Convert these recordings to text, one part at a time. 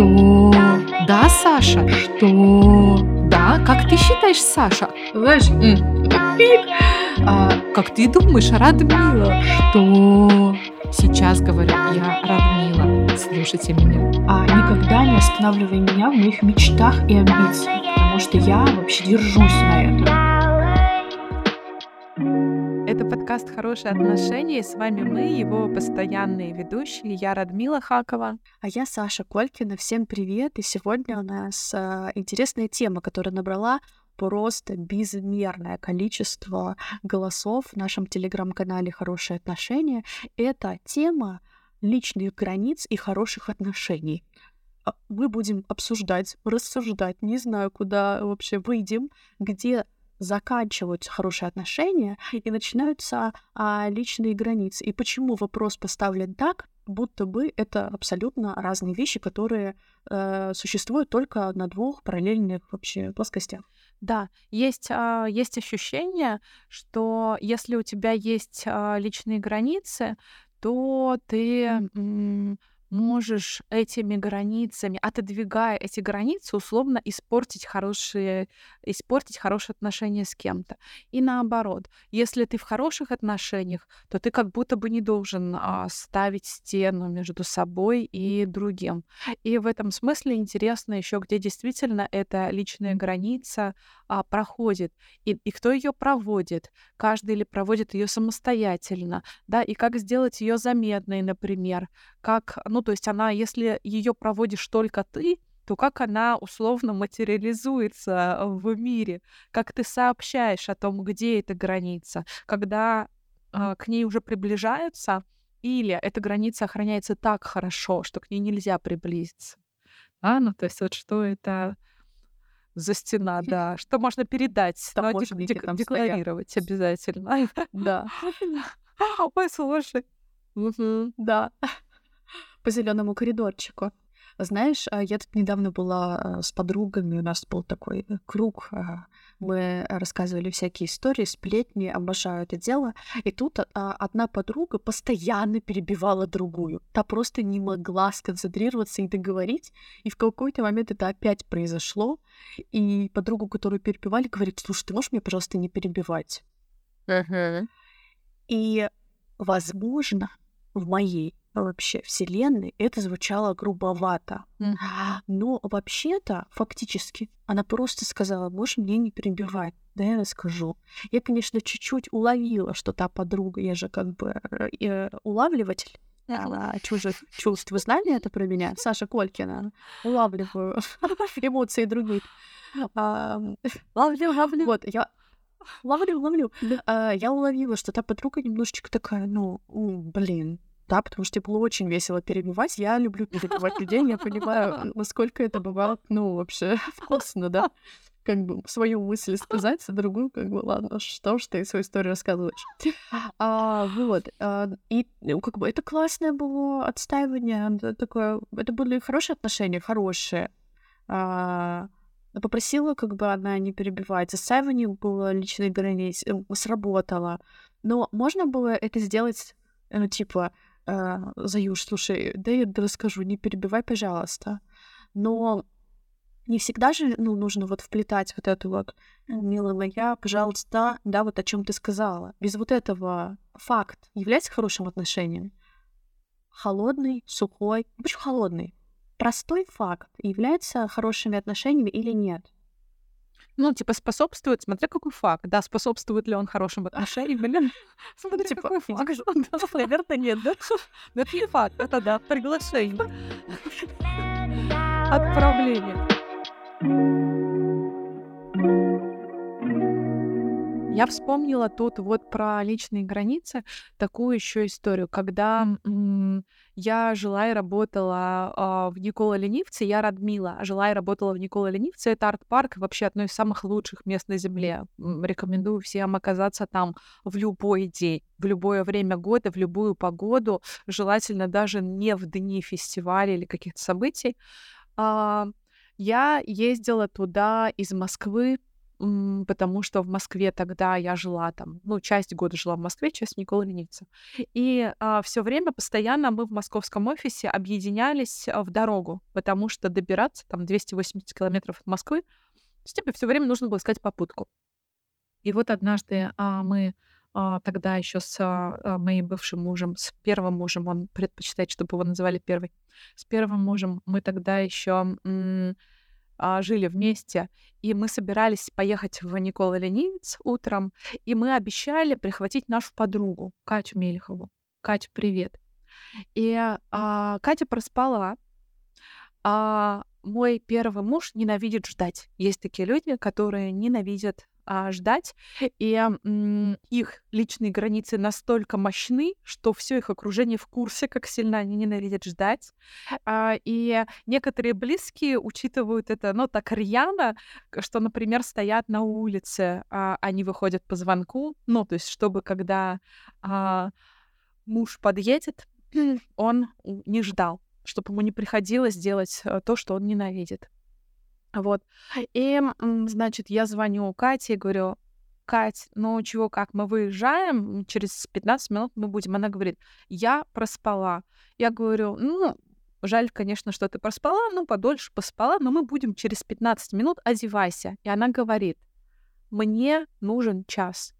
Что? Да, Саша? Что? Да? Как ты считаешь, Саша? Знаешь, а, как ты думаешь, Радмила? Что? Сейчас говорю, я Радмила. Слушайте меня. А никогда не останавливай меня в моих мечтах и амбициях, потому что я вообще держусь на этом. Подкаст «Хорошие отношения», и с вами мы, его постоянные ведущие. Я Радмила Хакова. А я Саша Колькина. Всем привет! И сегодня у нас э, интересная тема, которая набрала просто безмерное количество голосов в нашем телеграм-канале «Хорошие отношения». Это тема личных границ и хороших отношений а, мы будем обсуждать, рассуждать, не знаю, куда вообще выйдем, где заканчиваются хорошие отношения и начинаются а, личные границы. И почему вопрос поставлен так, будто бы это абсолютно разные вещи, которые э, существуют только на двух параллельных вообще плоскостях. Да, есть, а, есть ощущение, что если у тебя есть а, личные границы, то ты можешь этими границами, отодвигая эти границы, условно испортить хорошие, испортить хорошие отношения с кем-то. И наоборот, если ты в хороших отношениях, то ты как будто бы не должен а, ставить стену между собой и другим. И в этом смысле интересно еще, где действительно эта личная граница а, проходит, и, и кто ее проводит. Каждый или проводит ее самостоятельно, да, и как сделать ее заметной, например, как, ну, ну, то есть она, если ее проводишь только ты, то как она условно материализуется в мире, как ты сообщаешь о том, где эта граница, когда э, к ней уже приближаются, или эта граница охраняется так хорошо, что к ней нельзя приблизиться. А, ну то есть вот что это за стена, да, что можно передать, но дек- дек- декларировать стоят. обязательно. Да. Ой, слушай. Да по зеленому коридорчику. Знаешь, а, я тут недавно была а, с подругами, у нас был такой э, круг, а, мы рассказывали всякие истории, сплетни, обожаю это дело. И тут одна подруга постоянно перебивала другую. Та просто не могла сконцентрироваться и договорить. И в какой-то момент это опять произошло. И подругу, которую перебивали, говорит, слушай, ты можешь меня, пожалуйста, не перебивать? Uh-huh. И, возможно, в моей вообще вселенной это звучало грубовато. Mm. Но вообще-то, фактически, она просто сказала, можешь мне не перебивать, да я расскажу. Я, конечно, чуть-чуть уловила, что та подруга, я же как бы э, улавливатель а, чужих чувств. Вы знали это про меня? Саша Колькина. Улавливаю эмоции других. Ловлю, ловлю. Вот, я ловлю, ловлю. А, я уловила, что та подруга немножечко такая, ну, блин, да, потому что было очень весело перебивать. Я люблю перебивать людей, я понимаю, насколько это бывает, ну, вообще вкусно, да как бы свою мысль сказать, а другую, как бы, ладно, что ж ты свою историю рассказываешь. А, вот. А, и ну, как бы это классное было отстаивание, такое, это были хорошие отношения, хорошие. А, попросила, как бы она не перебивать. Отстаивание было личной границ, э, сработало. Но можно было это сделать, ну, типа, э, Заюш, слушай, да я расскажу, не перебивай, пожалуйста. Но не всегда же ну, нужно вот вплетать вот эту вот «милая моя, пожалуйста, да, вот о чем ты сказала». Без вот этого факт является хорошим отношением? Холодный, сухой, почему холодный? Простой факт является хорошими отношениями или нет? Ну, типа, способствует, смотря какой факт. Да, способствует ли он хорошим отношениям или... Смотря типа, какой факт. Наверное, нет, да? Но это не факт, это да, приглашение. Отправление. Я вспомнила тут вот про личные границы такую еще историю, когда м- я жила и работала а, в Никола Ленивце, я Радмила, жила и работала в Никола Ленивце, это арт-парк, вообще одно из самых лучших мест на Земле. Рекомендую всем оказаться там в любой день, в любое время года, в любую погоду, желательно даже не в дни фестиваля или каких-то событий. А, я ездила туда из Москвы потому что в Москве тогда я жила там, ну, часть года жила в Москве, часть в Никола Ленивце. И а, все время постоянно мы в московском офисе объединялись а, в дорогу, потому что добираться там 280 километров от Москвы, то тебе все время нужно было искать попутку. И вот однажды а, мы а, тогда еще с а, моим бывшим мужем, с первым мужем, он предпочитает, чтобы его называли первый, с первым мужем мы тогда еще а, жили вместе, и мы собирались поехать в Никола Ленивец утром, и мы обещали прихватить нашу подругу, Катю Мельхову. Катя, привет. И а, Катя проспала, а мой первый муж ненавидит ждать. Есть такие люди, которые ненавидят а, ждать, и м, их личные границы настолько мощны, что все их окружение в курсе, как сильно они ненавидят ждать. А, и некоторые близкие учитывают это, ну, так рьяно, что, например, стоят на улице, а, они выходят по звонку, ну, то есть, чтобы когда а, муж подъедет, он не ждал, чтобы ему не приходилось делать э, то, что он ненавидит. Вот. И, значит, я звоню Кате и говорю, Кать, ну чего, как, мы выезжаем, через 15 минут мы будем. Она говорит, я проспала. Я говорю, ну, жаль, конечно, что ты проспала, ну, подольше поспала, но мы будем через 15 минут, одевайся. И она говорит, мне нужен час.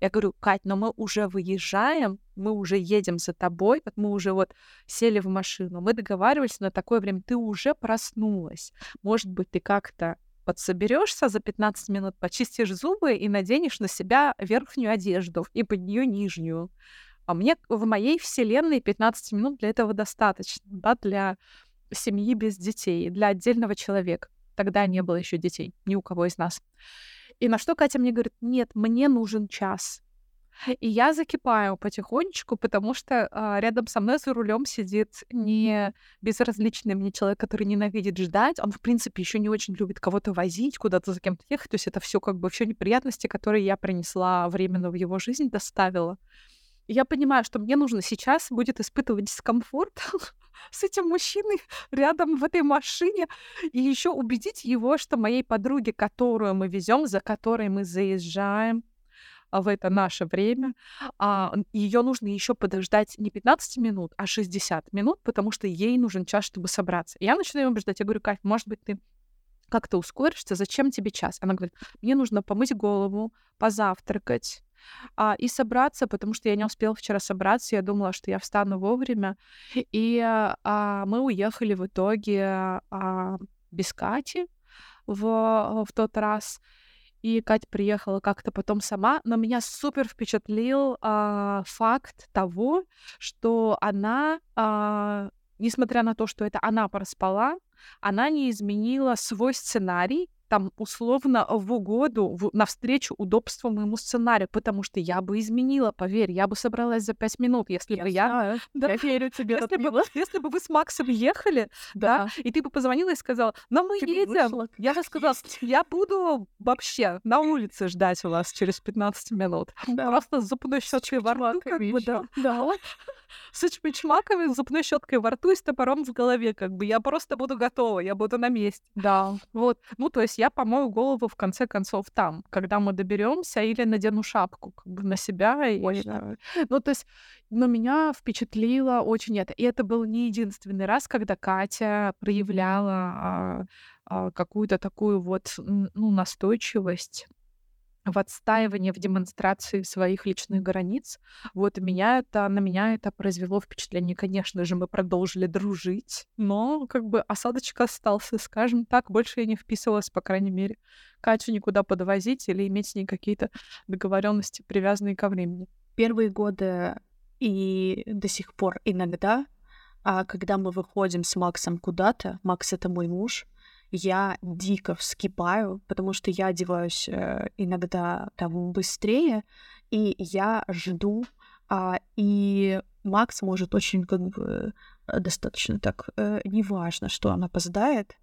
Я говорю, Кать, но мы уже выезжаем, мы уже едем за тобой, вот мы уже вот сели в машину, мы договаривались на такое время, ты уже проснулась. Может быть, ты как-то подсоберешься за 15 минут, почистишь зубы и наденешь на себя верхнюю одежду и под нее нижнюю. А мне в моей вселенной 15 минут для этого достаточно, да, для семьи без детей, для отдельного человека. Тогда не было еще детей, ни у кого из нас. И на что Катя мне говорит, нет, мне нужен час. И я закипаю потихонечку, потому что а, рядом со мной за рулем сидит не безразличный мне человек, который ненавидит ждать. Он, в принципе, еще не очень любит кого-то возить, куда-то за кем-то ехать. То есть это все как бы все неприятности, которые я принесла временно в его жизнь, доставила. И я понимаю, что мне нужно сейчас будет испытывать дискомфорт с этим мужчиной рядом в этой машине и еще убедить его, что моей подруге, которую мы везем, за которой мы заезжаем, в это наше время, а, ее нужно еще подождать не 15 минут, а 60 минут, потому что ей нужен час, чтобы собраться. Я начинаю убеждать, я говорю, Кать, может быть, ты как-то ускоришься, зачем тебе час? Она говорит, мне нужно помыть голову, позавтракать, а, и собраться, потому что я не успела вчера собраться, я думала, что я встану вовремя. И а, мы уехали в итоге а, без Кати в, в тот раз. И Катя приехала как-то потом сама, но меня супер впечатлил а, факт того, что она, а, несмотря на то, что это она проспала, она не изменила свой сценарий, там условно в угоду, в, навстречу удобству моему сценарию, потому что я бы изменила, поверь, я бы собралась за пять минут, если я бы я... Да, я верю тебе. Если бы, если бы вы с Максом ехали, да. да, и ты бы позвонила и сказала, но мы ты едем. Я бы сказала, я буду вообще на улице ждать у вас через 15 минут. Да. Просто с зубной щеткой во рту, как бы, да. да. С чмачмаками, с зубной щеткой во рту и с топором в голове, как бы. Я просто буду готова, я буду на месте. Да. Вот. Ну, то есть я помою голову в конце концов там, когда мы доберемся, или надену шапку как бы на себя. И... Ой, да. Ну, то есть, но меня впечатлило очень это. И это был не единственный раз, когда Катя проявляла а, а, какую-то такую вот ну, настойчивость в отстаивании, в демонстрации своих личных границ. Вот меня это, на меня это произвело впечатление. Конечно же, мы продолжили дружить, но как бы осадочек остался, скажем так. Больше я не вписывалась, по крайней мере, Катю никуда подвозить или иметь с ней какие-то договоренности, привязанные ко времени. Первые годы и до сих пор иногда, а когда мы выходим с Максом куда-то, Макс — это мой муж, я дико вскипаю, потому что я одеваюсь э, иногда там быстрее, и я жду, а, и Макс может очень как бы э, достаточно так, э, неважно, что она опоздает,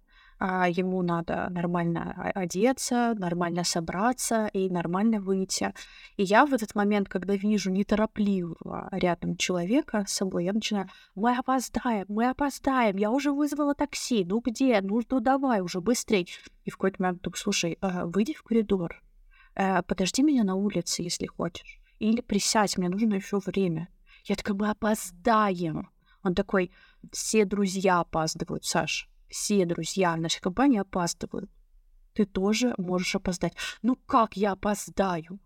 а ему надо нормально одеться, нормально собраться и нормально выйти. И я в этот момент, когда вижу неторопливого рядом человека с собой, я начинаю, мы опоздаем, мы опоздаем, я уже вызвала такси, ну где, ну, ну давай уже быстрей. И в какой-то момент так, слушай, э, выйди в коридор, э, подожди меня на улице, если хочешь, или присядь, мне нужно еще время. Я такая, мы опоздаем. Он такой, все друзья опаздывают, Саш все друзья в нашей компании опаздывают. Ты тоже можешь опоздать. Ну как я опоздаю?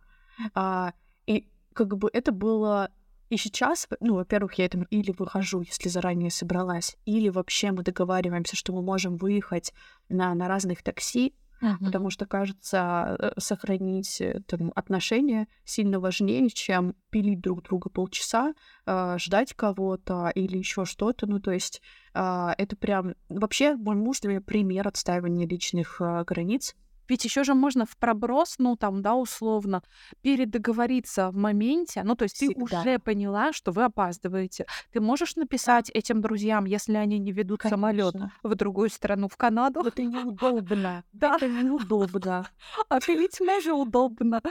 А, и как бы это было и сейчас, ну, во-первых, я там или выхожу, если заранее собралась, или вообще мы договариваемся, что мы можем выехать на, на разных такси, uh-huh. потому что, кажется, э, сохранить э, там, отношения сильно важнее, чем пилить друг друга полчаса, э, ждать кого-то или еще что-то. Ну, то есть э, это прям... Вообще, мой муж для меня пример отстаивания личных э, границ. Ведь еще же можно в проброс, ну там, да, условно, передоговориться в моменте. Ну, то есть Всегда. ты уже поняла, что вы опаздываете. Ты можешь написать этим друзьям, если они не ведут самолет в другую страну, в Канаду. Это неудобно. Да. Это неудобно. А ты ведь тоже удобно.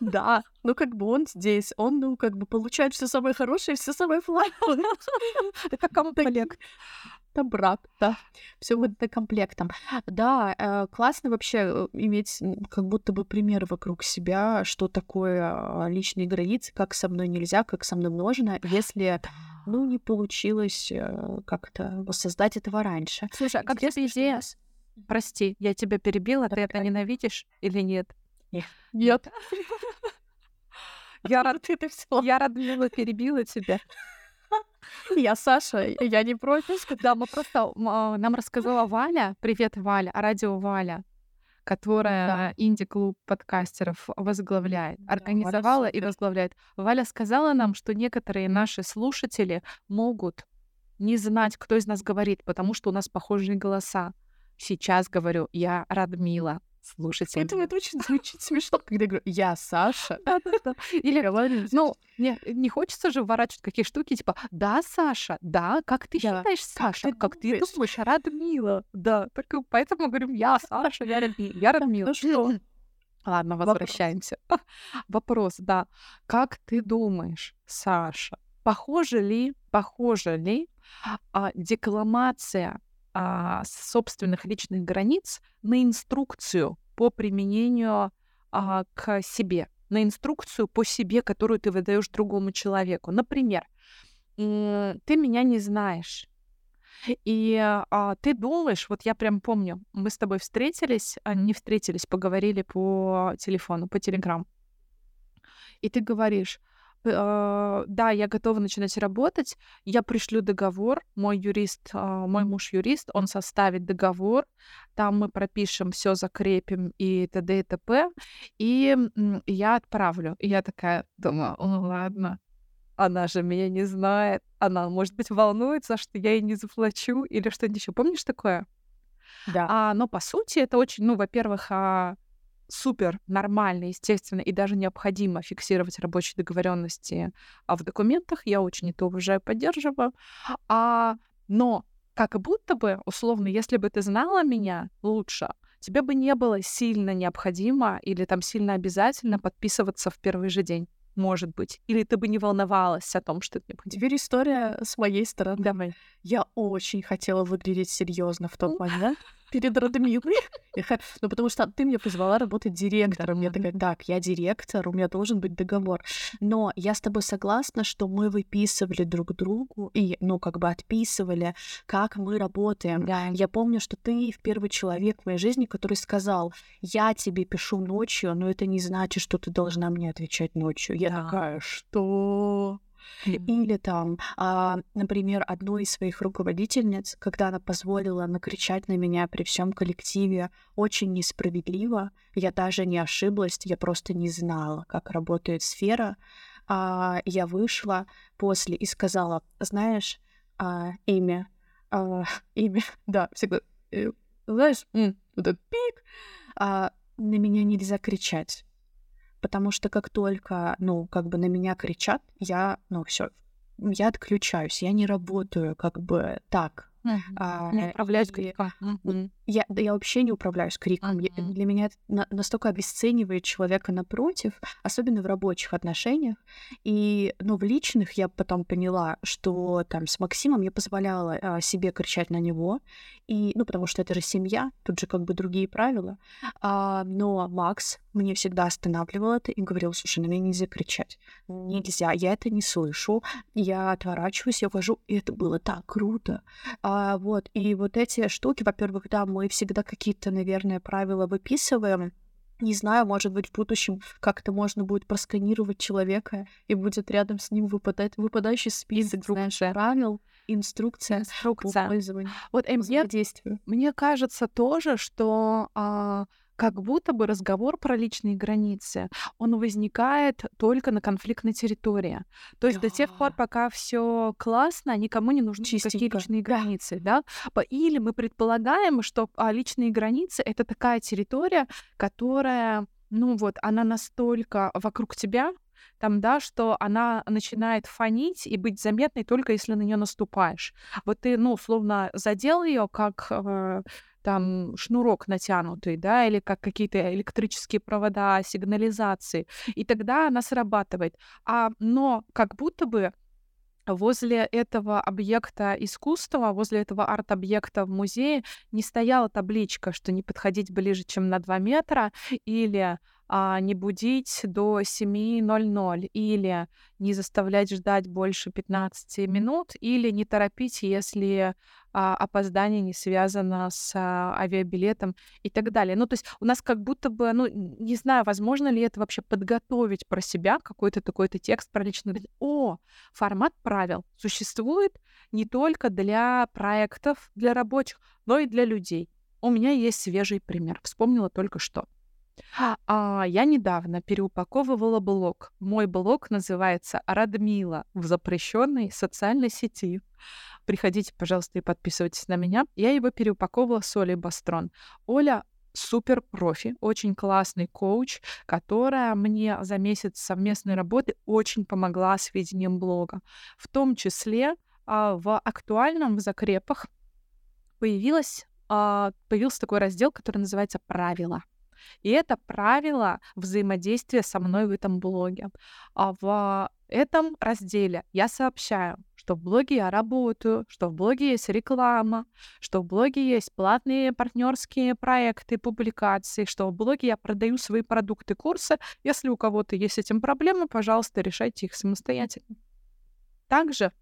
Да. Ну, как бы он здесь, он, ну, как бы получает все самое хорошее, все самое плохое. Это комплект это брак, да. Все вот это комплектом. Да, э, классно вообще э, иметь как будто бы пример вокруг себя, что такое а, личные границы, как со мной нельзя, как со мной можно, если ну, не получилось э, как-то воссоздать этого раньше. Слушай, а как тебе идея? Прости, я тебя перебила, ты это ненавидишь или нет? Нет. Я рад, я рада, перебила тебя. Я Саша, я не против. Да, мы просто... А, нам рассказала Валя, привет, Валя, радио Валя, которая да. инди-клуб подкастеров возглавляет, организовала да, и возглавляет. Валя сказала нам, что некоторые наши слушатели могут не знать, кто из нас говорит, потому что у нас похожие голоса. Сейчас говорю, я Радмила. Слушайте. Это, это очень звучит смешно, когда я говорю, я Саша. Или ну, не, не хочется же ворачивать какие штуки, типа, да, Саша, да, как ты считаешь, Саша, как ты думаешь, Радмила, да. Только поэтому говорим, я Саша, я Радмила, я Радмила. Ну? Ладно, возвращаемся. Вопрос, да. Как ты думаешь, Саша, похоже ли, похоже ли а, декламация а, собственных личных границ на инструкцию по применению а, к себе, на инструкцию по себе, которую ты выдаешь другому человеку. Например, ты меня не знаешь. И а, ты думаешь, вот я прям помню, мы с тобой встретились, а, не встретились, поговорили по телефону, по телеграм. И ты говоришь, да, я готова начинать работать, я пришлю договор, мой юрист, э, мой муж юрист, он составит договор, там мы пропишем, все закрепим и т.д. и т.п. И я отправлю. И я такая думаю, ну ладно, она же меня не знает, она, может быть, волнуется, что я ей не заплачу или что-нибудь еще. Помнишь такое? Да. А, но по сути это очень, ну, во-первых, а, супер нормально, естественно, и даже необходимо фиксировать рабочие договоренности а в документах. Я очень это уважаю, поддерживаю. А, но как будто бы, условно, если бы ты знала меня лучше, тебе бы не было сильно необходимо или там сильно обязательно подписываться в первый же день может быть. Или ты бы не волновалась о том, что это необходимо. Теперь история с моей стороны. Давай. Я очень хотела выглядеть серьезно в тот момент перед Радмилой. Ну, потому что ты меня позвала работать директором. Я такая, так, я директор, у меня должен быть договор. Но я с тобой согласна, что мы выписывали друг другу и, ну, как бы отписывали, как мы работаем. Да. Я помню, что ты первый человек в моей жизни, который сказал, я тебе пишу ночью, но это не значит, что ты должна мне отвечать ночью. Я да. такая, что? Или там, а, например, одной из своих руководительниц, когда она позволила накричать на меня при всем коллективе очень несправедливо, я даже не ошиблась, я просто не знала, как работает сфера. А, я вышла после и сказала, знаешь, а, имя, а, имя, да, всегда, э, знаешь, вот этот пик, а, на меня нельзя кричать потому что как только, ну, как бы на меня кричат, я, ну, все, я отключаюсь, я не работаю как бы так. Uh-huh. А, не отправляюсь и, uh-huh. Я, да, я вообще не управляюсь криком. Я- Мгм. для меня это на- настолько обесценивает человека напротив, особенно в рабочих отношениях. И, ну, в личных я потом поняла, что там с Максимом я позволяла а, себе кричать на него, и, ну, потому что это же семья, тут же как бы другие правила. А, но Макс мне всегда останавливал это и говорил, слушай, на меня нельзя кричать. Нельзя, я это не слышу. Я отворачиваюсь, я ухожу, и это было так круто. А, вот, и вот эти штуки, во-первых, да, мы всегда какие-то, наверное, правила выписываем. Не знаю, может быть, в будущем как-то можно будет просканировать человека, и будет рядом с ним выпадать, выпадающий список знаешь, правил, инструкция по Инструкция. пользованию, Вот по эм, мне, взаимодействию. мне кажется тоже, что а, как будто бы разговор про личные границы, он возникает только на конфликтной территории. То есть до тех пор, пока все классно, никому не нужны никакие чистенько. личные Да. границы, да? Или мы предполагаем, что а, личные границы это такая территория, которая, ну вот, она настолько вокруг тебя, там, да, что она начинает фонить и быть заметной только если на нее наступаешь. Вот ты, ну, условно, задел ее как э, там шнурок натянутый, да, или как какие-то электрические провода сигнализации, и тогда она срабатывает. А, но как будто бы возле этого объекта искусства, возле этого арт-объекта в музее не стояла табличка, что не подходить ближе, чем на 2 метра, или а, не будить до 7.00, или не заставлять ждать больше 15 минут, или не торопить, если а, опоздание не связано с а, авиабилетом и так далее. Ну, то есть у нас как будто бы, ну, не знаю, возможно ли это вообще подготовить про себя какой-то такой-то текст про личную жизнь. О, формат правил существует не только для проектов, для рабочих, но и для людей. У меня есть свежий пример. Вспомнила только что. А, я недавно переупаковывала блог. Мой блог называется Радмила в запрещенной социальной сети. Приходите, пожалуйста, и подписывайтесь на меня. Я его переупаковывала с Олей Бастрон. Оля супер профи, очень классный коуч, которая мне за месяц совместной работы очень помогла с ведением блога. В том числе а, в актуальном в закрепах появилась, а, появился такой раздел, который называется «Правила». И это правило взаимодействия со мной в этом блоге. А в этом разделе я сообщаю, что в блоге я работаю, что в блоге есть реклама, что в блоге есть платные партнерские проекты, публикации, что в блоге я продаю свои продукты, курсы. Если у кого-то есть этим проблемы, пожалуйста, решайте их самостоятельно. Также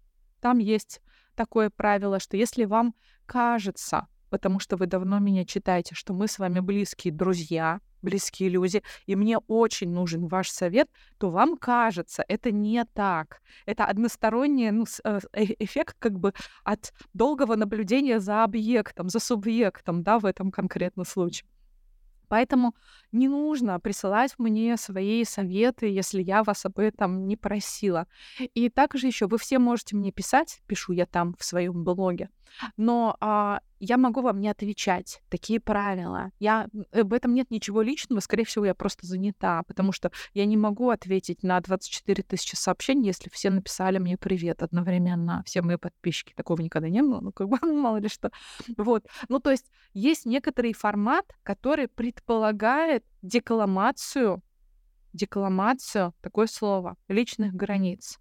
там есть такое правило, что если вам кажется, потому что вы давно меня читаете, что мы с вами близкие друзья, близкие люди, и мне очень нужен ваш совет, то вам кажется, это не так. Это односторонний ну, э, э- эффект как бы от долгого наблюдения за объектом, за субъектом, да, в этом конкретном случае. Поэтому не нужно присылать мне свои советы, если я вас об этом не просила. И также еще вы все можете мне писать, пишу я там в своем блоге, но а, я могу вам не отвечать. Такие правила. Я, м, в этом нет ничего личного, скорее всего, я просто занята, потому что я не могу ответить на 24 тысячи сообщений, если все написали мне привет одновременно, все мои подписчики. Такого никогда не было, ну, как бы, мало ли что. Вот. Ну, то есть есть некоторый формат, который предполагает декламацию, декламацию, такое слово, личных границ.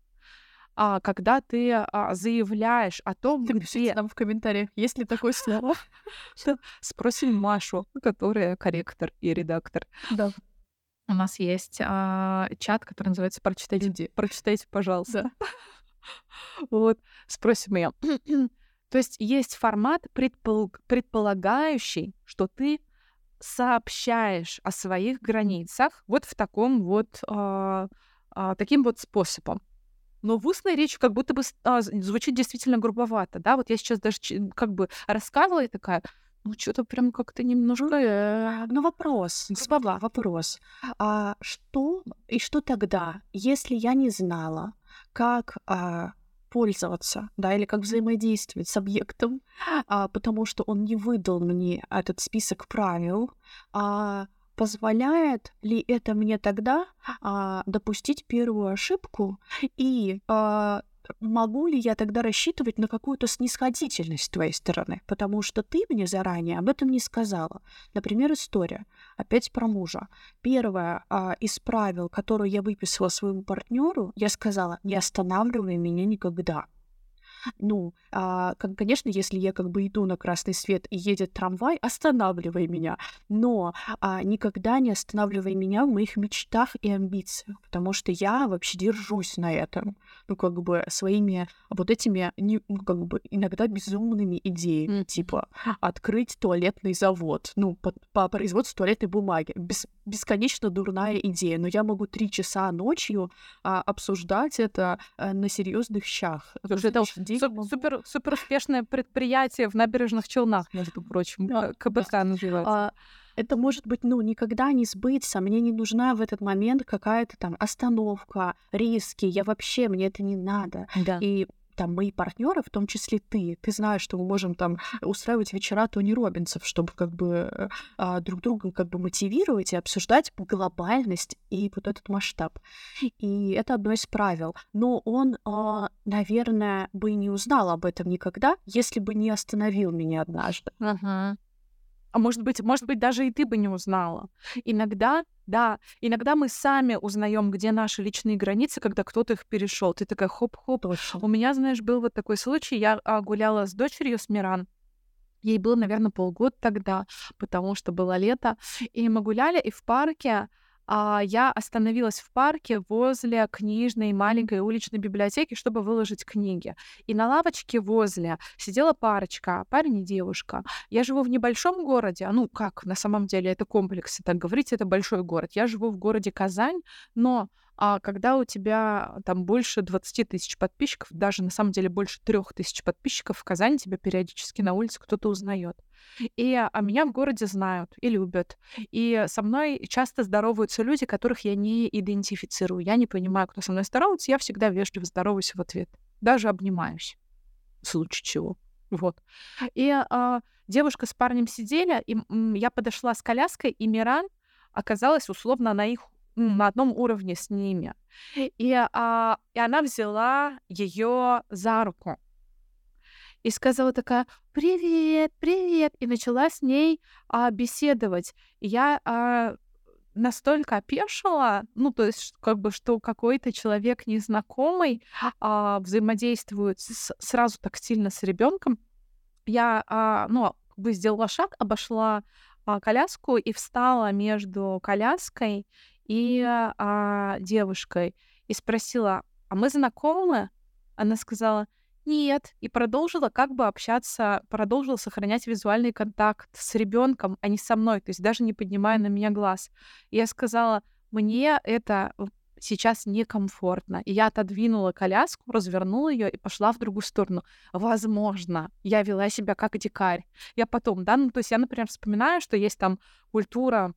А, когда ты а, заявляешь о том, Напишите где... нам в комментариях, есть ли такое слово. Спросим Машу, которая корректор и редактор. Да. У нас есть а, чат, который называется «Прочитайте, Люди. прочитайте, пожалуйста». Да. Вот, спросим ее. То есть есть формат, предпол- предполагающий, что ты сообщаешь о своих границах вот в таком вот а, а, таким вот способом. Но в устной речи как будто бы а, звучит действительно грубовато, да? Вот я сейчас даже как бы рассказывала и такая, ну что-то прям как-то немножко... э, Ну, вопрос, слова, вопрос. А что и что тогда, если я не знала, как а, пользоваться, да, или как взаимодействовать с объектом, а, потому что он не выдал мне этот список правил, а, позволяет ли это мне тогда а, допустить первую ошибку и а, могу ли я тогда рассчитывать на какую-то снисходительность с твоей стороны? Потому что ты мне заранее об этом не сказала. Например, история. Опять про мужа. Первое а, из правил, которую я выписала своему партнеру, я сказала, не останавливай меня никогда. Ну, а, как, конечно, если я как бы иду на красный свет и едет трамвай, останавливай меня. Но а, никогда не останавливай меня в моих мечтах и амбициях, потому что я вообще держусь на этом. Ну, как бы своими вот этими, не, ну, как бы иногда безумными идеями, mm. типа открыть туалетный завод, ну, по, по производству туалетной бумаги. Бес, бесконечно дурная идея, но я могу три часа ночью а, обсуждать это а, на серьезных щах. Слушай, это супер, супер успешное предприятие в набережных Челнах, между прочим. Да. КБК называется. А, это может быть, ну, никогда не сбыться. Мне не нужна в этот момент какая-то там остановка, риски. Я вообще, мне это не надо. Да. И там мои партнеры, в том числе ты, ты знаешь, что мы можем там устраивать вечера Тони Робинсов, чтобы как бы а, друг друга как бы мотивировать и обсуждать глобальность и вот этот масштаб. И это одно из правил. Но он, а, наверное, бы не узнал об этом никогда, если бы не остановил меня однажды. Uh-huh. А может быть, может быть, даже и ты бы не узнала. Иногда, да, иногда мы сами узнаем, где наши личные границы, когда кто-то их перешел. Ты такая хоп-хоп. У меня, знаешь, был вот такой случай. Я а, гуляла с дочерью, с Миран. Ей было, наверное, полгода тогда, потому что было лето. И мы гуляли, и в парке а, я остановилась в парке возле книжной маленькой уличной библиотеки, чтобы выложить книги. И на лавочке возле сидела парочка, парень и девушка. Я живу в небольшом городе, а ну как, на самом деле это комплекс, так говорить, это большой город. Я живу в городе Казань, но а когда у тебя там больше 20 тысяч подписчиков, даже на самом деле больше трех тысяч подписчиков в Казани, тебя периодически на улице кто-то узнает. И а меня в городе знают и любят. И со мной часто здороваются люди, которых я не идентифицирую. Я не понимаю, кто со мной здоровается, я всегда вежливо здороваюсь в ответ. Даже обнимаюсь. В случае чего. Вот. И а, девушка с парнем сидели, и я подошла с коляской, и Миран оказалась условно на их на одном уровне с ними. И, а, и она взяла ее за руку и сказала такая «Привет, привет!» и начала с ней а, беседовать. И я а, настолько опешила, ну, то есть, как бы, что какой-то человек незнакомый а, взаимодействует с, сразу так сильно с ребенком. Я, а, ну, как бы сделала шаг, обошла а, коляску и встала между коляской и а, девушкой и спросила, а мы знакомы? Она сказала, нет, и продолжила как бы общаться, продолжила сохранять визуальный контакт с ребенком, а не со мной, то есть даже не поднимая на меня глаз. И я сказала, мне это сейчас некомфортно. И я отодвинула коляску, развернула ее и пошла в другую сторону. Возможно, я вела себя как дикарь. Я потом, да, ну то есть я, например, вспоминаю, что есть там культура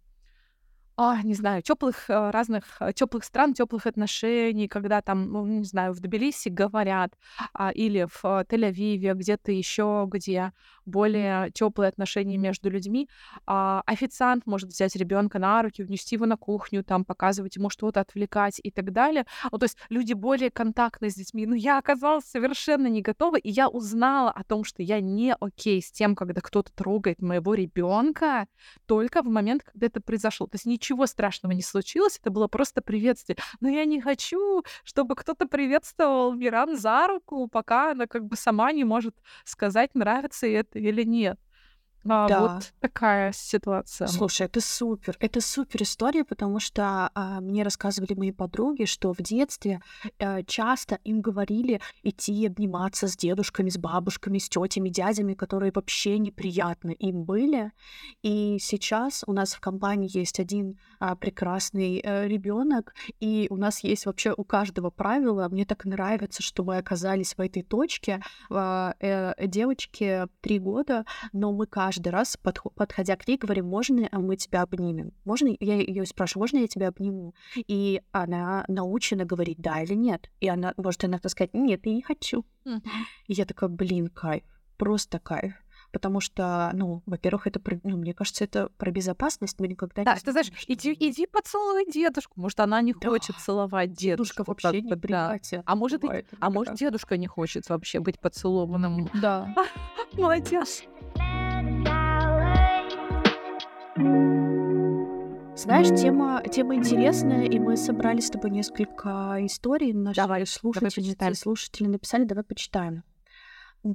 а, не знаю, теплых э, разных э, теплых стран, теплых отношений, когда там, ну, не знаю, в Тбилиси говорят, а, или в э, Тель-Авиве, где-то еще, где более теплые отношения между людьми. А, официант может взять ребенка на руки, внести его на кухню, там показывать ему что-то, отвлекать и так далее. Ну, то есть люди более контактны с детьми. Но я оказалась совершенно не готова, и я узнала о том, что я не окей с тем, когда кто-то трогает моего ребенка, только в момент, когда это произошло. То есть ничего ничего страшного не случилось, это было просто приветствие. Но я не хочу, чтобы кто-то приветствовал Миран за руку, пока она как бы сама не может сказать, нравится это или нет. А, да. Вот такая ситуация. Слушай, это супер. Это супер история, потому что а, мне рассказывали мои подруги, что в детстве а, часто им говорили идти обниматься с дедушками, с бабушками, с тетями, дядями, которые вообще неприятны им были. И сейчас у нас в компании есть один а, прекрасный а, ребенок, и у нас есть вообще у каждого правила. Мне так нравится, что мы оказались в этой точке. А, э, девочке три года, но мы каждый каждый раз, подходя к ней, говорим, можно мы тебя обнимем? Можно, я ее спрашиваю, можно я тебя обниму? И она научена говорить да или нет. И она может иногда сказать, нет, я не хочу. И я такая, блин, кайф, просто кайф. потому что, ну, во-первых, это, про, ну, мне кажется, это про безопасность, мы никогда да, не ты знаешь, иди, иди поцелуй дедушку, может, она не да. хочет целовать дедушку. Дедушка вообще не да. А может, и, а может, дедушка не хочет вообще быть поцелованным. Да. Молодец. Знаешь, тема, тема интересная, и мы собрали с тобой несколько историй. Наши давай, слушатели, давай слушатели написали, давай почитаем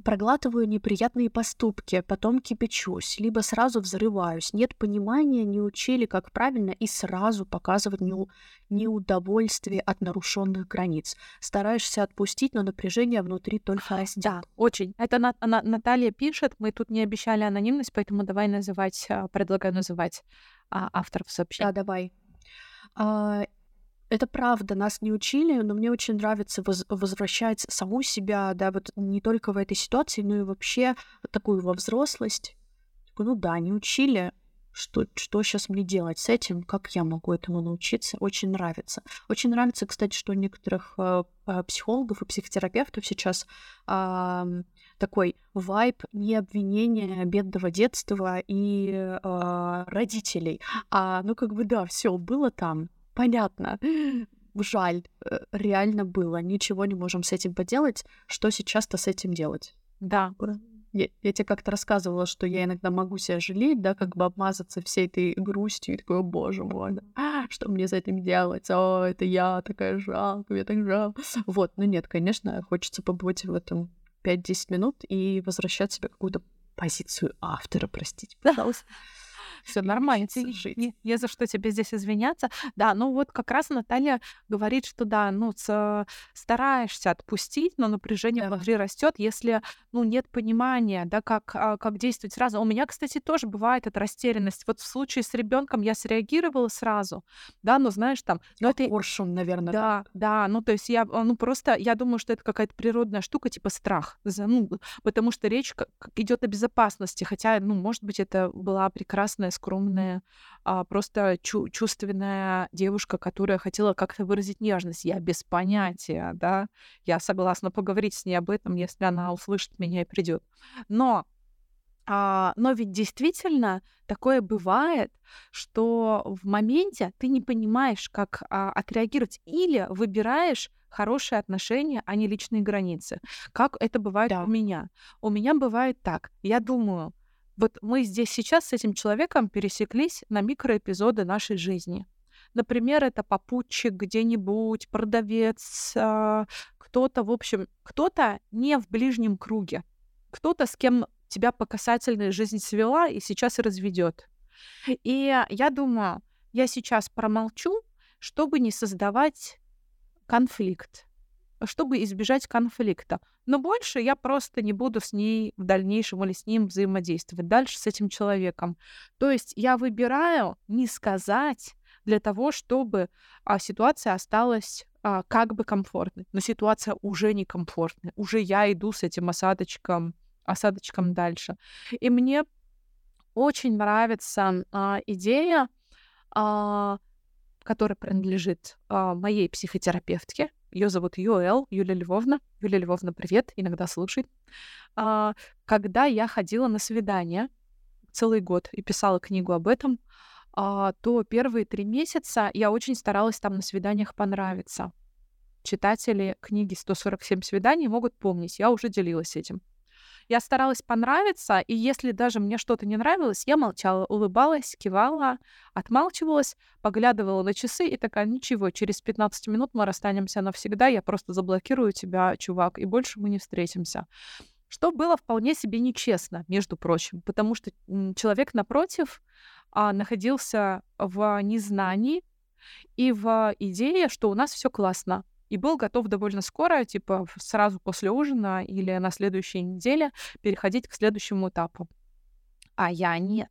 проглатываю неприятные поступки, потом кипячусь, либо сразу взрываюсь. Нет понимания, не учили, как правильно, и сразу показывать неу- неудовольствие от нарушенных границ. Стараешься отпустить, но напряжение внутри только растет. Да, очень. Это на- на- Наталья пишет, мы тут не обещали анонимность, поэтому давай называть, а, предлагаю называть а, авторов сообщения. Да, давай. А, это правда, нас не учили, но мне очень нравится воз- возвращать саму себя, да, вот не только в этой ситуации, но и вообще такую во взрослость. Такой, ну да, не учили, что, что сейчас мне делать с этим, как я могу этому научиться, очень нравится. Очень нравится, кстати, что у некоторых э, э психологов и психотерапевтов сейчас э, такой вайб не обвинения бедного детства и э, родителей, а ну как бы да, все было там, понятно. Жаль, э, реально было. Ничего не можем с этим поделать. Что сейчас-то с этим делать? Да. Я, я тебе как-то рассказывала, что я иногда могу себя жалеть, да, как бы обмазаться всей этой грустью и такой, о боже мой, да, что мне с этим делать? О, это я такая жалко, мне так жалко. Вот, ну нет, конечно, хочется побыть в этом 5-10 минут и возвращать себе какую-то позицию автора, простите, пожалуйста все нормально, не, не за что тебе здесь извиняться. Да, ну вот как раз Наталья говорит, что да, ну стараешься отпустить, но напряжение да. внутри растет, если ну нет понимания, да, как а, как действовать сразу. У меня, кстати, тоже бывает эта растерянность. Вот в случае с ребенком я среагировала сразу, да, но знаешь там, ну это коршун, наверное. Да, да, да, ну то есть я, ну просто я думаю, что это какая-то природная штука, типа страх, ну потому что речь идет о безопасности, хотя, ну может быть, это была прекрасная скромная, а, просто чу- чувственная девушка, которая хотела как-то выразить нежность. Я без понятия, да. Я согласна поговорить с ней об этом, если она услышит меня и придет. Но а, но ведь действительно такое бывает, что в моменте ты не понимаешь, как а, отреагировать, или выбираешь хорошие отношения, а не личные границы. Как это бывает да. у меня? У меня бывает так. Я думаю, вот мы здесь сейчас с этим человеком пересеклись на микроэпизоды нашей жизни. Например, это попутчик где-нибудь, продавец, а, кто-то, в общем, кто-то не в ближнем круге, кто-то, с кем тебя по касательной жизнь свела и сейчас разведет. И я думаю, я сейчас промолчу, чтобы не создавать конфликт чтобы избежать конфликта. Но больше я просто не буду с ней в дальнейшем или с ним взаимодействовать дальше с этим человеком. То есть я выбираю не сказать для того, чтобы а, ситуация осталась а, как бы комфортной. Но ситуация уже некомфортная. Уже я иду с этим осадочком, осадочком дальше. И мне очень нравится а, идея, а, которая принадлежит а, моей психотерапевтке, ее зовут Юэл, Юлия Львовна. Юлия Львовна, привет, иногда слушай. А, когда я ходила на свидание целый год и писала книгу об этом, а, то первые три месяца я очень старалась там на свиданиях понравиться. Читатели книги «147 свиданий» могут помнить, я уже делилась этим. Я старалась понравиться, и если даже мне что-то не нравилось, я молчала, улыбалась, кивала, отмалчивалась, поглядывала на часы и такая, ничего, через 15 минут мы расстанемся навсегда, я просто заблокирую тебя, чувак, и больше мы не встретимся. Что было вполне себе нечестно, между прочим, потому что человек напротив а, находился в незнании и в идее, что у нас все классно, и был готов довольно скоро, типа сразу после ужина или на следующей неделе переходить к следующему этапу. А я нет.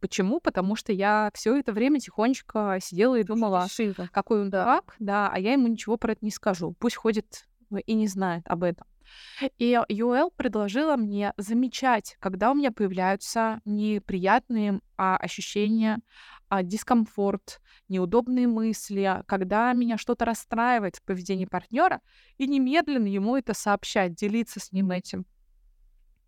Почему? Потому что я все это время тихонечко сидела и думала, Шива. какой он дурак, да, а я ему ничего про это не скажу. Пусть ходит и не знает об этом. И Юэл предложила мне замечать, когда у меня появляются неприятные а, ощущения, а, дискомфорт, неудобные мысли, когда меня что-то расстраивает в поведении партнера, и немедленно ему это сообщать, делиться с ним этим.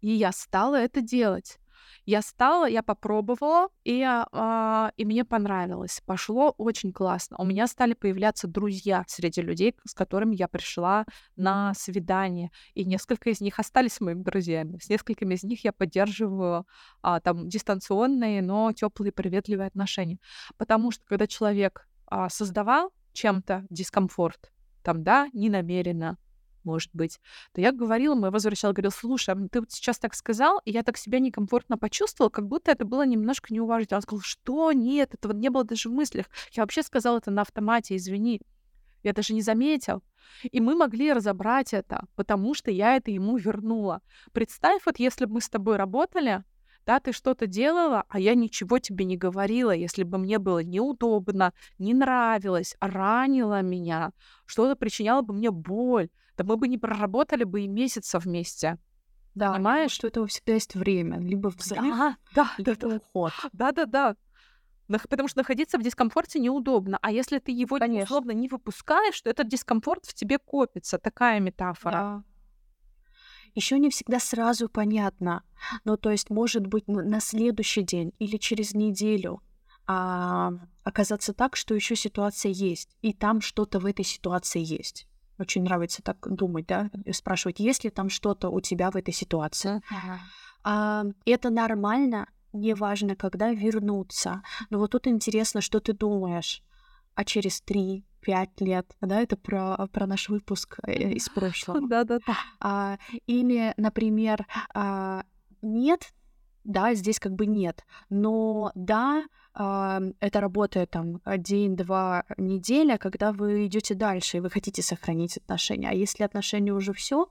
И я стала это делать. Я стала, я попробовала, и, а, и мне понравилось. Пошло очень классно. У меня стали появляться друзья среди людей, с которыми я пришла на свидание. И несколько из них остались моими друзьями. С несколькими из них я поддерживаю а, там дистанционные, но теплые, приветливые отношения. Потому что когда человек а, создавал чем-то дискомфорт, там, да, не намеренно, может быть, то я говорила, мой возвращал, говорил, слушай, а ты вот сейчас так сказал, и я так себя некомфортно почувствовала, как будто это было немножко неуважительно. Он сказал, что нет, этого не было даже в мыслях. Я вообще сказала это на автомате, извини. Я даже не заметил. И мы могли разобрать это, потому что я это ему вернула. Представь, вот если бы мы с тобой работали, да, ты что-то делала, а я ничего тебе не говорила, если бы мне было неудобно, не нравилось, ранило меня, что-то причиняло бы мне боль, да мы бы не проработали бы и месяца вместе. Да, понимаешь, что это всегда есть время, либо взрыв, да, да, либо да, уход. Да, да, да. Потому что находиться в дискомфорте неудобно. А если ты его Конечно. условно не выпускаешь, то этот дискомфорт в тебе копится. Такая метафора. Да еще не всегда сразу понятно. Ну, то есть, может быть, на следующий день или через неделю а, оказаться так, что еще ситуация есть, и там что-то в этой ситуации есть. Очень нравится так думать, да, спрашивать, есть ли там что-то у тебя в этой ситуации. Uh-huh. А, это нормально, неважно, когда вернуться. Но вот тут интересно, что ты думаешь, а через три, пять лет, да, это про, про наш выпуск э, из прошлого. Да-да-да. А, или, например, а, нет, да, здесь как бы нет, но да, а, это работает там день-два неделя, когда вы идете дальше и вы хотите сохранить отношения. А если отношения уже все,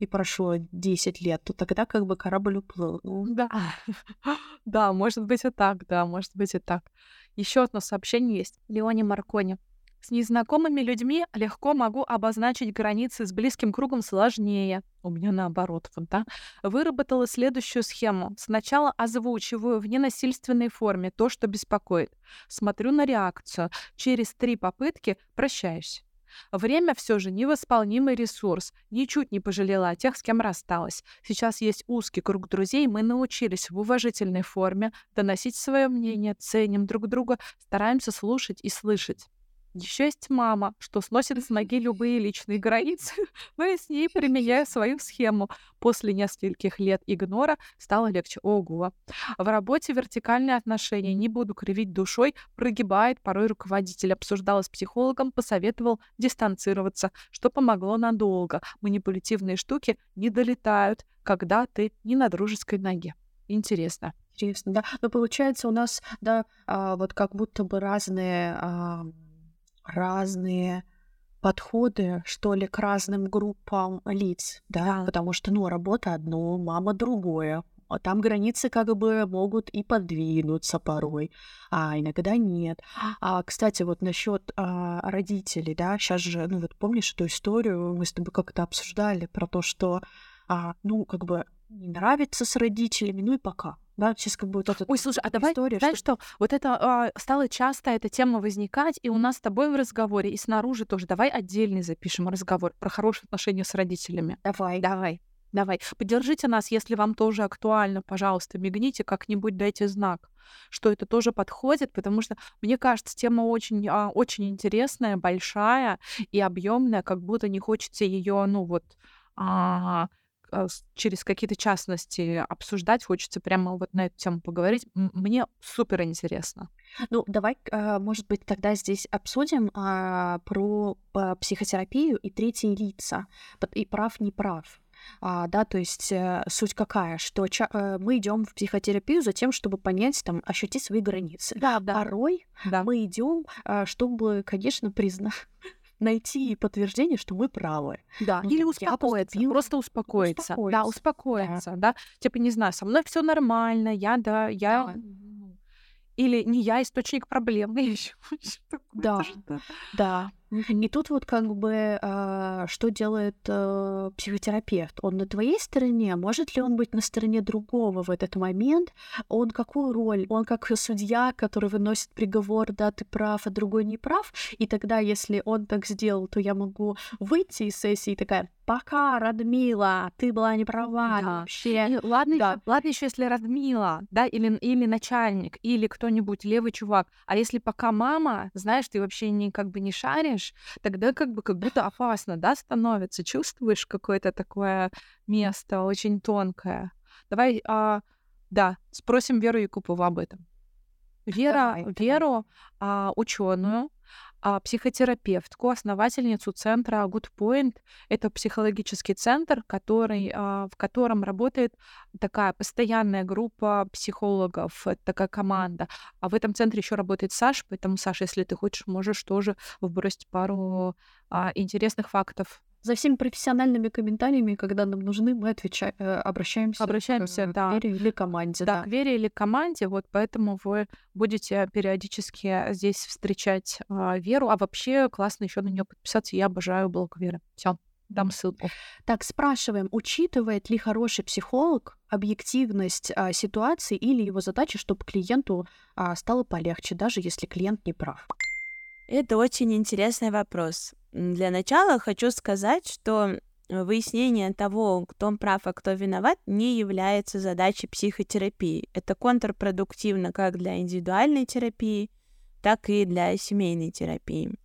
и прошло 10 лет, то тогда как бы корабль уплыл. Ну. Да. да, может быть и так, да, может быть и так. Еще одно сообщение есть. Леоне Маркони. С незнакомыми людьми легко могу обозначить границы, с близким кругом сложнее. У меня наоборот, вот, да. Выработала следующую схему. Сначала озвучиваю в ненасильственной форме то, что беспокоит. Смотрю на реакцию. Через три попытки прощаюсь. Время все же невосполнимый ресурс. Ничуть не пожалела о тех, с кем рассталась. Сейчас есть узкий круг друзей, мы научились в уважительной форме доносить свое мнение, ценим друг друга, стараемся слушать и слышать. Еще есть мама, что сносит с ноги любые личные границы, но я с ней применяю свою схему. После нескольких лет игнора стало легче. Ого. В работе вертикальные отношения, не буду кривить душой, прогибает порой руководитель. Обсуждала с психологом, посоветовал дистанцироваться, что помогло надолго. Манипулятивные штуки не долетают, когда ты не на дружеской ноге. Интересно. Интересно, да. Но получается у нас, да, а, вот как будто бы разные разные подходы, что ли, к разным группам лиц, да, потому что, ну, работа одно, мама другое, а там границы как бы могут и подвинуться порой, а иногда нет. А, кстати, вот насчет а, родителей, да, сейчас же, ну вот помнишь эту историю, мы с тобой как-то обсуждали про то, что, а, ну, как бы не нравится с родителями, ну и пока. Да, сейчас как бы вот эта Ой, слушай, а давай, история, знаешь что... что, вот это а, стала часто эта тема возникать, и у нас с тобой в разговоре, и снаружи тоже. Давай отдельный запишем разговор про хорошие отношения с родителями. Давай. Давай. Давай. Поддержите нас, если вам тоже актуально, пожалуйста, мигните, как-нибудь дайте знак, что это тоже подходит, потому что, мне кажется, тема очень, а, очень интересная, большая и объемная, как будто не хочется ее, ну вот, а, а, через какие-то частности обсуждать, хочется прямо вот на эту тему поговорить. Мне супер интересно. Ну, давай, а, может быть, тогда здесь обсудим а, про психотерапию и третьи лица, и прав, не прав. А, да, то есть э, суть какая, что ча- э, мы идем в психотерапию за тем, чтобы понять, там, ощутить свои границы. Да, да. Порой да. мы идем, чтобы, конечно, признать найти подтверждение, что мы правы. Да, ну, или успокоиться, просто, просто успокоиться. успокоиться. Да, успокоиться, да. да. Типа, не знаю, со мной все нормально, я, да, я... Да. Или не я источник проблемы. Да, да. И тут вот как бы а, что делает а, психотерапевт? Он на твоей стороне? Может ли он быть на стороне другого в этот момент? Он какую роль? Он как судья, который выносит приговор, да, ты прав, а другой не прав? И тогда, если он так сделал, то я могу выйти из сессии такая, пока, Радмила, ты была не права да. вообще. И ладно, да. ладно еще, если Радмила, да, или, или начальник, или кто-нибудь, левый чувак. А если пока мама, знаешь, ты вообще не как бы не шаришь, тогда как бы как будто опасно, да, становится. Чувствуешь какое-то такое место очень тонкое. Давай, а, да, спросим Веру Якупову об этом. Вера, давай, Веру, а, ученую, а, психотерапевтку, основательницу центра Good Point. Это психологический центр, который, а, в котором работает такая постоянная группа психологов, такая команда. А в этом центре еще работает Саш, поэтому, Саша, если ты хочешь, можешь тоже вбросить пару а, интересных фактов за всеми профессиональными комментариями, когда нам нужны, мы отвечаем, э, обращаемся, обращаемся к, да. к Вере или команде. Да, да, к Вере или команде, вот поэтому вы будете периодически здесь встречать э, Веру, а вообще классно еще на нее подписаться. Я обожаю блог Веры. Все, дам ссылку. Так, спрашиваем, учитывает ли хороший психолог объективность а, ситуации или его задача, чтобы клиенту а, стало полегче, даже если клиент не прав? Это очень интересный вопрос. Для начала хочу сказать, что выяснение того, кто прав, а кто виноват, не является задачей психотерапии. Это контрпродуктивно как для индивидуальной терапии, так и для семейной терапии.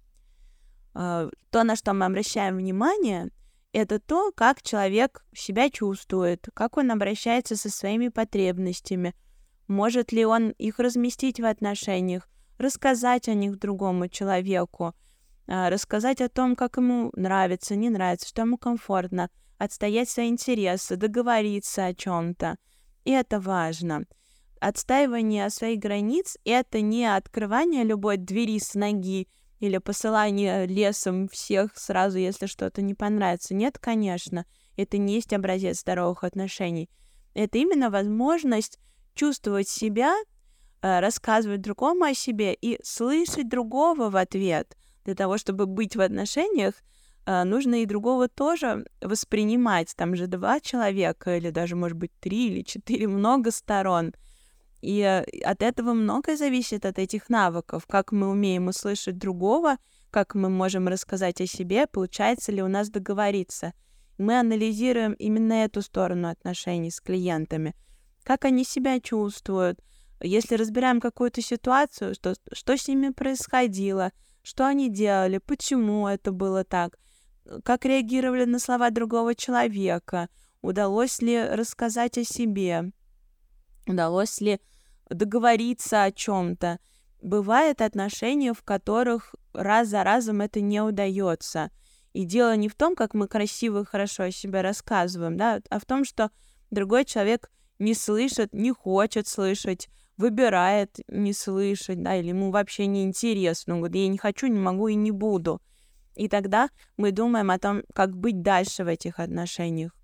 А, то, на что мы обращаем внимание, это то, как человек себя чувствует, как он обращается со своими потребностями, может ли он их разместить в отношениях, рассказать о них другому человеку, а, рассказать о том, как ему нравится, не нравится, что ему комфортно, отстоять свои интересы, договориться о чем-то. И это важно. Отстаивание своих границ — это не открывание любой двери с ноги или посылание лесом всех сразу, если что-то не понравится. Нет, конечно, это не есть образец здоровых отношений. Это именно возможность чувствовать себя рассказывать другому о себе и слышать другого в ответ. Для того, чтобы быть в отношениях, э, нужно и другого тоже воспринимать. Там же два человека, или даже, может быть, три или четыре, много сторон. И э, от этого многое зависит от этих навыков, как мы умеем услышать другого, как мы можем рассказать о себе, получается ли у нас договориться. Мы анализируем именно эту сторону отношений с клиентами, как они себя чувствуют, если разбираем какую-то ситуацию, что, что с ними происходило, что они делали, почему это было так, как реагировали на слова другого человека, удалось ли рассказать о себе, удалось ли договориться о чем-то. Бывают отношения, в которых раз за разом это не удается. И дело не в том, как мы красиво и хорошо о себе рассказываем, да, а в том, что другой человек не слышит, не хочет слышать, выбирает не слышать, да, или ему вообще не интересно, он говорит, я не хочу, не могу и не буду. И тогда мы думаем о том, как быть дальше в этих отношениях,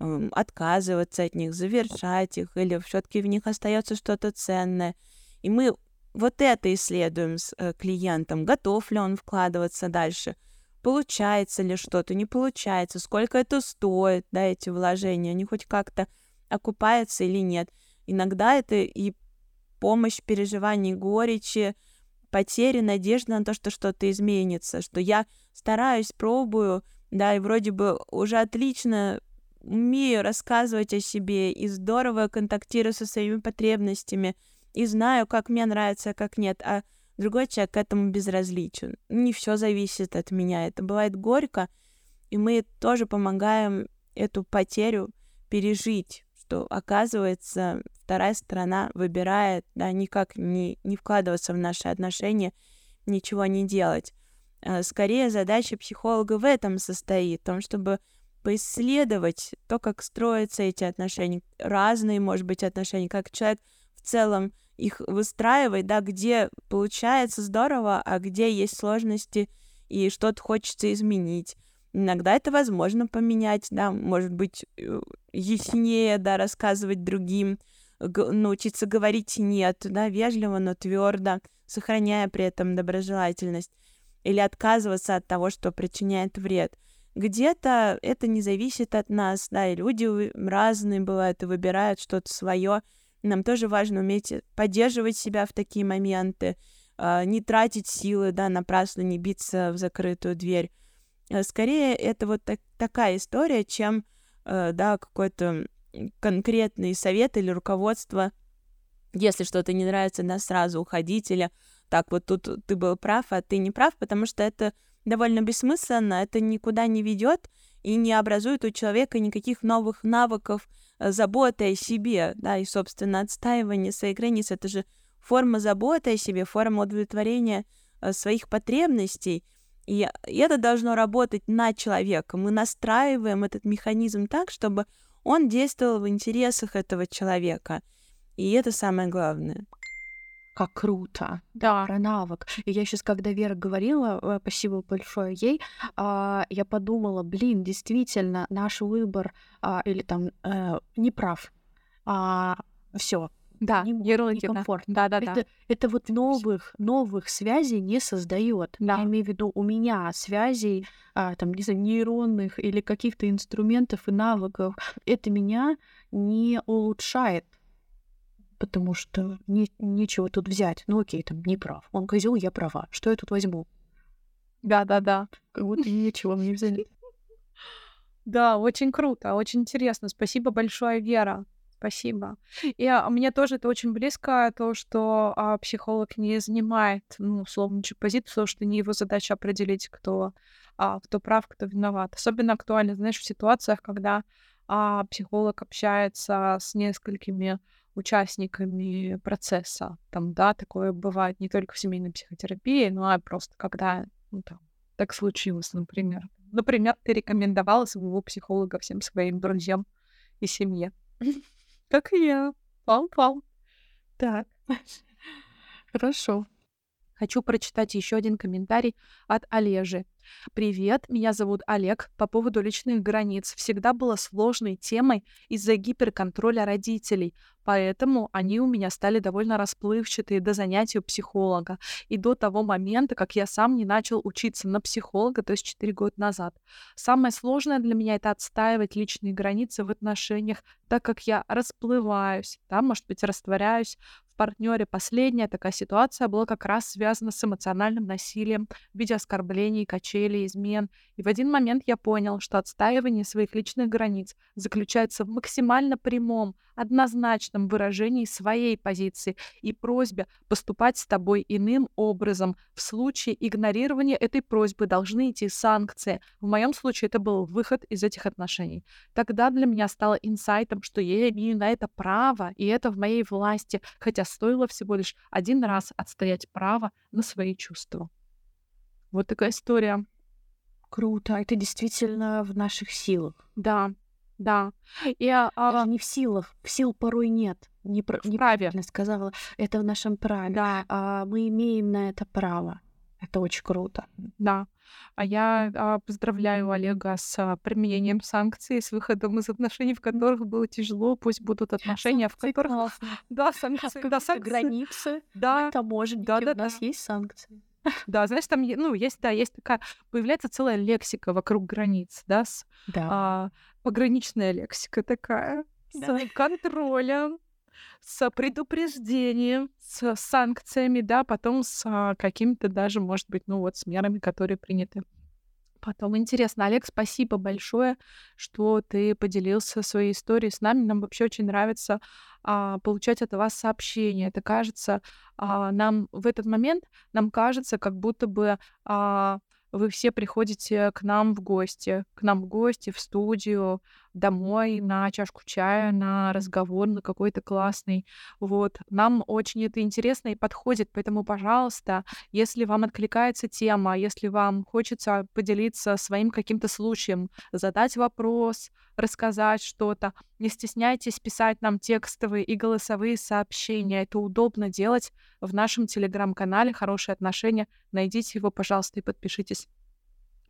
эм, отказываться от них, завершать их, или все-таки в них остается что-то ценное. И мы вот это исследуем с э, клиентом, готов ли он вкладываться дальше, получается ли что-то, не получается, сколько это стоит, да, эти вложения, они хоть как-то окупаются или нет. Иногда это и помощь в горечи, потери, надежды на то, что что-то изменится, что я стараюсь, пробую, да, и вроде бы уже отлично умею рассказывать о себе и здорово контактирую со своими потребностями и знаю, как мне нравится, а как нет, а другой человек к этому безразличен. Не все зависит от меня, это бывает горько, и мы тоже помогаем эту потерю пережить, что оказывается вторая сторона выбирает, да, никак не, не вкладываться в наши отношения, ничего не делать. А, скорее задача психолога в этом состоит, в том, чтобы поисследовать то, как строятся эти отношения, разные, может быть, отношения, как человек в целом их выстраивает, да, где получается здорово, а где есть сложности и что-то хочется изменить. Иногда это возможно поменять, да, может быть, э, яснее, да, рассказывать другим, научиться говорить «нет», да, вежливо, но твердо, сохраняя при этом доброжелательность. или отказываться от того, что причиняет вред. Где-то это не зависит от нас, да, и люди разные бывают и выбирают что-то свое. Нам тоже важно уметь поддерживать себя в такие моменты, а, не тратить силы, да, напрасно не биться в закрытую дверь. Э, скорее, это вот так, такая история, чем, э, да, какой-то конкретный совет или руководство. Если что-то не нравится, да, сразу уходить или так вот тут ты был прав, а ты не прав, потому что это довольно бессмысленно, это никуда не ведет и не образует у человека никаких новых навыков э, заботы о себе, да, и, собственно, отстаивание своих границ — это же форма заботы о себе, форма удовлетворения своих потребностей — и это должно работать на человека. Мы настраиваем этот механизм так, чтобы он действовал в интересах этого человека. И это самое главное. Как круто. Да. Про навык. И я сейчас, когда Вера говорила, э, спасибо большое ей, а, я подумала, блин, действительно, наш выбор а, или там э, не прав. А, все, да, не, некомфортно. Да, да, это, да. это вот новых, новых связей не создает. Да. Я имею в виду, у меня связей, а, там, не знаю, нейронных или каких-то инструментов и навыков, это меня не улучшает. Потому что не, нечего тут взять. Ну окей, там не прав. Он козел, я права. Что я тут возьму? Да, да, да. Как будто нечего мне взять. Да, очень круто, очень интересно. Спасибо большое, Вера. Спасибо. И а, мне тоже это очень близко, то, что а, психолог не занимает, ну, условно, позицию, потому что не его задача определить, кто, а, кто прав, кто виноват. Особенно актуально, знаешь, в ситуациях, когда а, психолог общается с несколькими участниками процесса. Там, да, такое бывает не только в семейной психотерапии, но и просто когда, ну, там, так случилось, например. Например, ты рекомендовала своего психолога всем своим друзьям и семье. Как и я. Пам-пам. Так. Хорошо. Хочу прочитать еще один комментарий от Олежи. Привет, меня зовут Олег. По поводу личных границ всегда было сложной темой из-за гиперконтроля родителей, поэтому они у меня стали довольно расплывчатые до занятий у психолога и до того момента, как я сам не начал учиться на психолога, то есть 4 года назад. Самое сложное для меня это отстаивать личные границы в отношениях, так как я расплываюсь, да, может быть, растворяюсь партнере последняя такая ситуация была как раз связана с эмоциональным насилием в виде оскорблений, качелей, измен. И в один момент я понял, что отстаивание своих личных границ заключается в максимально прямом, однозначном выражении своей позиции и просьбе поступать с тобой иным образом. В случае игнорирования этой просьбы должны идти санкции. В моем случае это был выход из этих отношений. Тогда для меня стало инсайтом, что я имею на это право, и это в моей власти, хотя стоило всего лишь один раз отстоять право на свои чувства. Вот такая история. Круто. Это действительно в наших силах. Да, да. И, а, Даже не в силах. В сил порой нет. Не в праве. неправильно сказала. Это в нашем праве. Да, А, мы имеем на это право. Это очень круто. да. А я а, поздравляю Олега с а, применением санкций, с выходом из отношений, в которых было тяжело. Пусть будут отношения, в Санкции которых... классно. Да, санкции. Да, санкции. границы. Да, Таможенники. Да, да, у нас да. есть санкции. да, знаешь, там, ну, есть, да, есть такая, появляется целая лексика вокруг границ, да, с Да. а, пограничная лексика такая, Да. с контролем, с предупреждением, с санкциями, да, потом с а, какими-то даже, может быть, ну вот, с мерами, которые приняты. Потом интересно, Олег, спасибо большое, что ты поделился своей историей с нами. Нам вообще очень нравится а, получать от вас сообщения. Это кажется а, нам в этот момент нам кажется, как будто бы а, вы все приходите к нам в гости, к нам в гости, в студию, домой на чашку чая, на разговор, на какой-то классный. Вот. Нам очень это интересно и подходит, поэтому, пожалуйста, если вам откликается тема, если вам хочется поделиться своим каким-то случаем, задать вопрос, рассказать что-то, не стесняйтесь писать нам текстовые и голосовые сообщения. Это удобно делать в нашем телеграм-канале «Хорошие отношения». Найдите его, пожалуйста, и подпишитесь.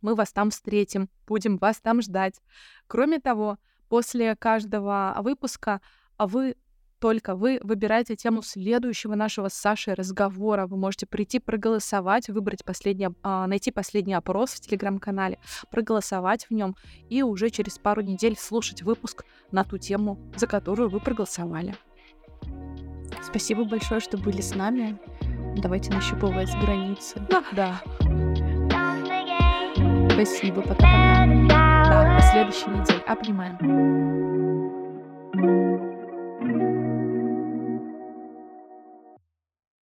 Мы вас там встретим, будем вас там ждать. Кроме того, после каждого выпуска а вы только вы выбираете тему следующего нашего с Сашей разговора. Вы можете прийти проголосовать, выбрать последний, а, найти последний опрос в телеграм-канале, проголосовать в нем и уже через пару недель слушать выпуск на ту тему, за которую вы проголосовали. Спасибо большое, что были с нами. Давайте нащупывать границы. Да. Спасибо, пока-пока. Да, до следующей недели. Обнимаем.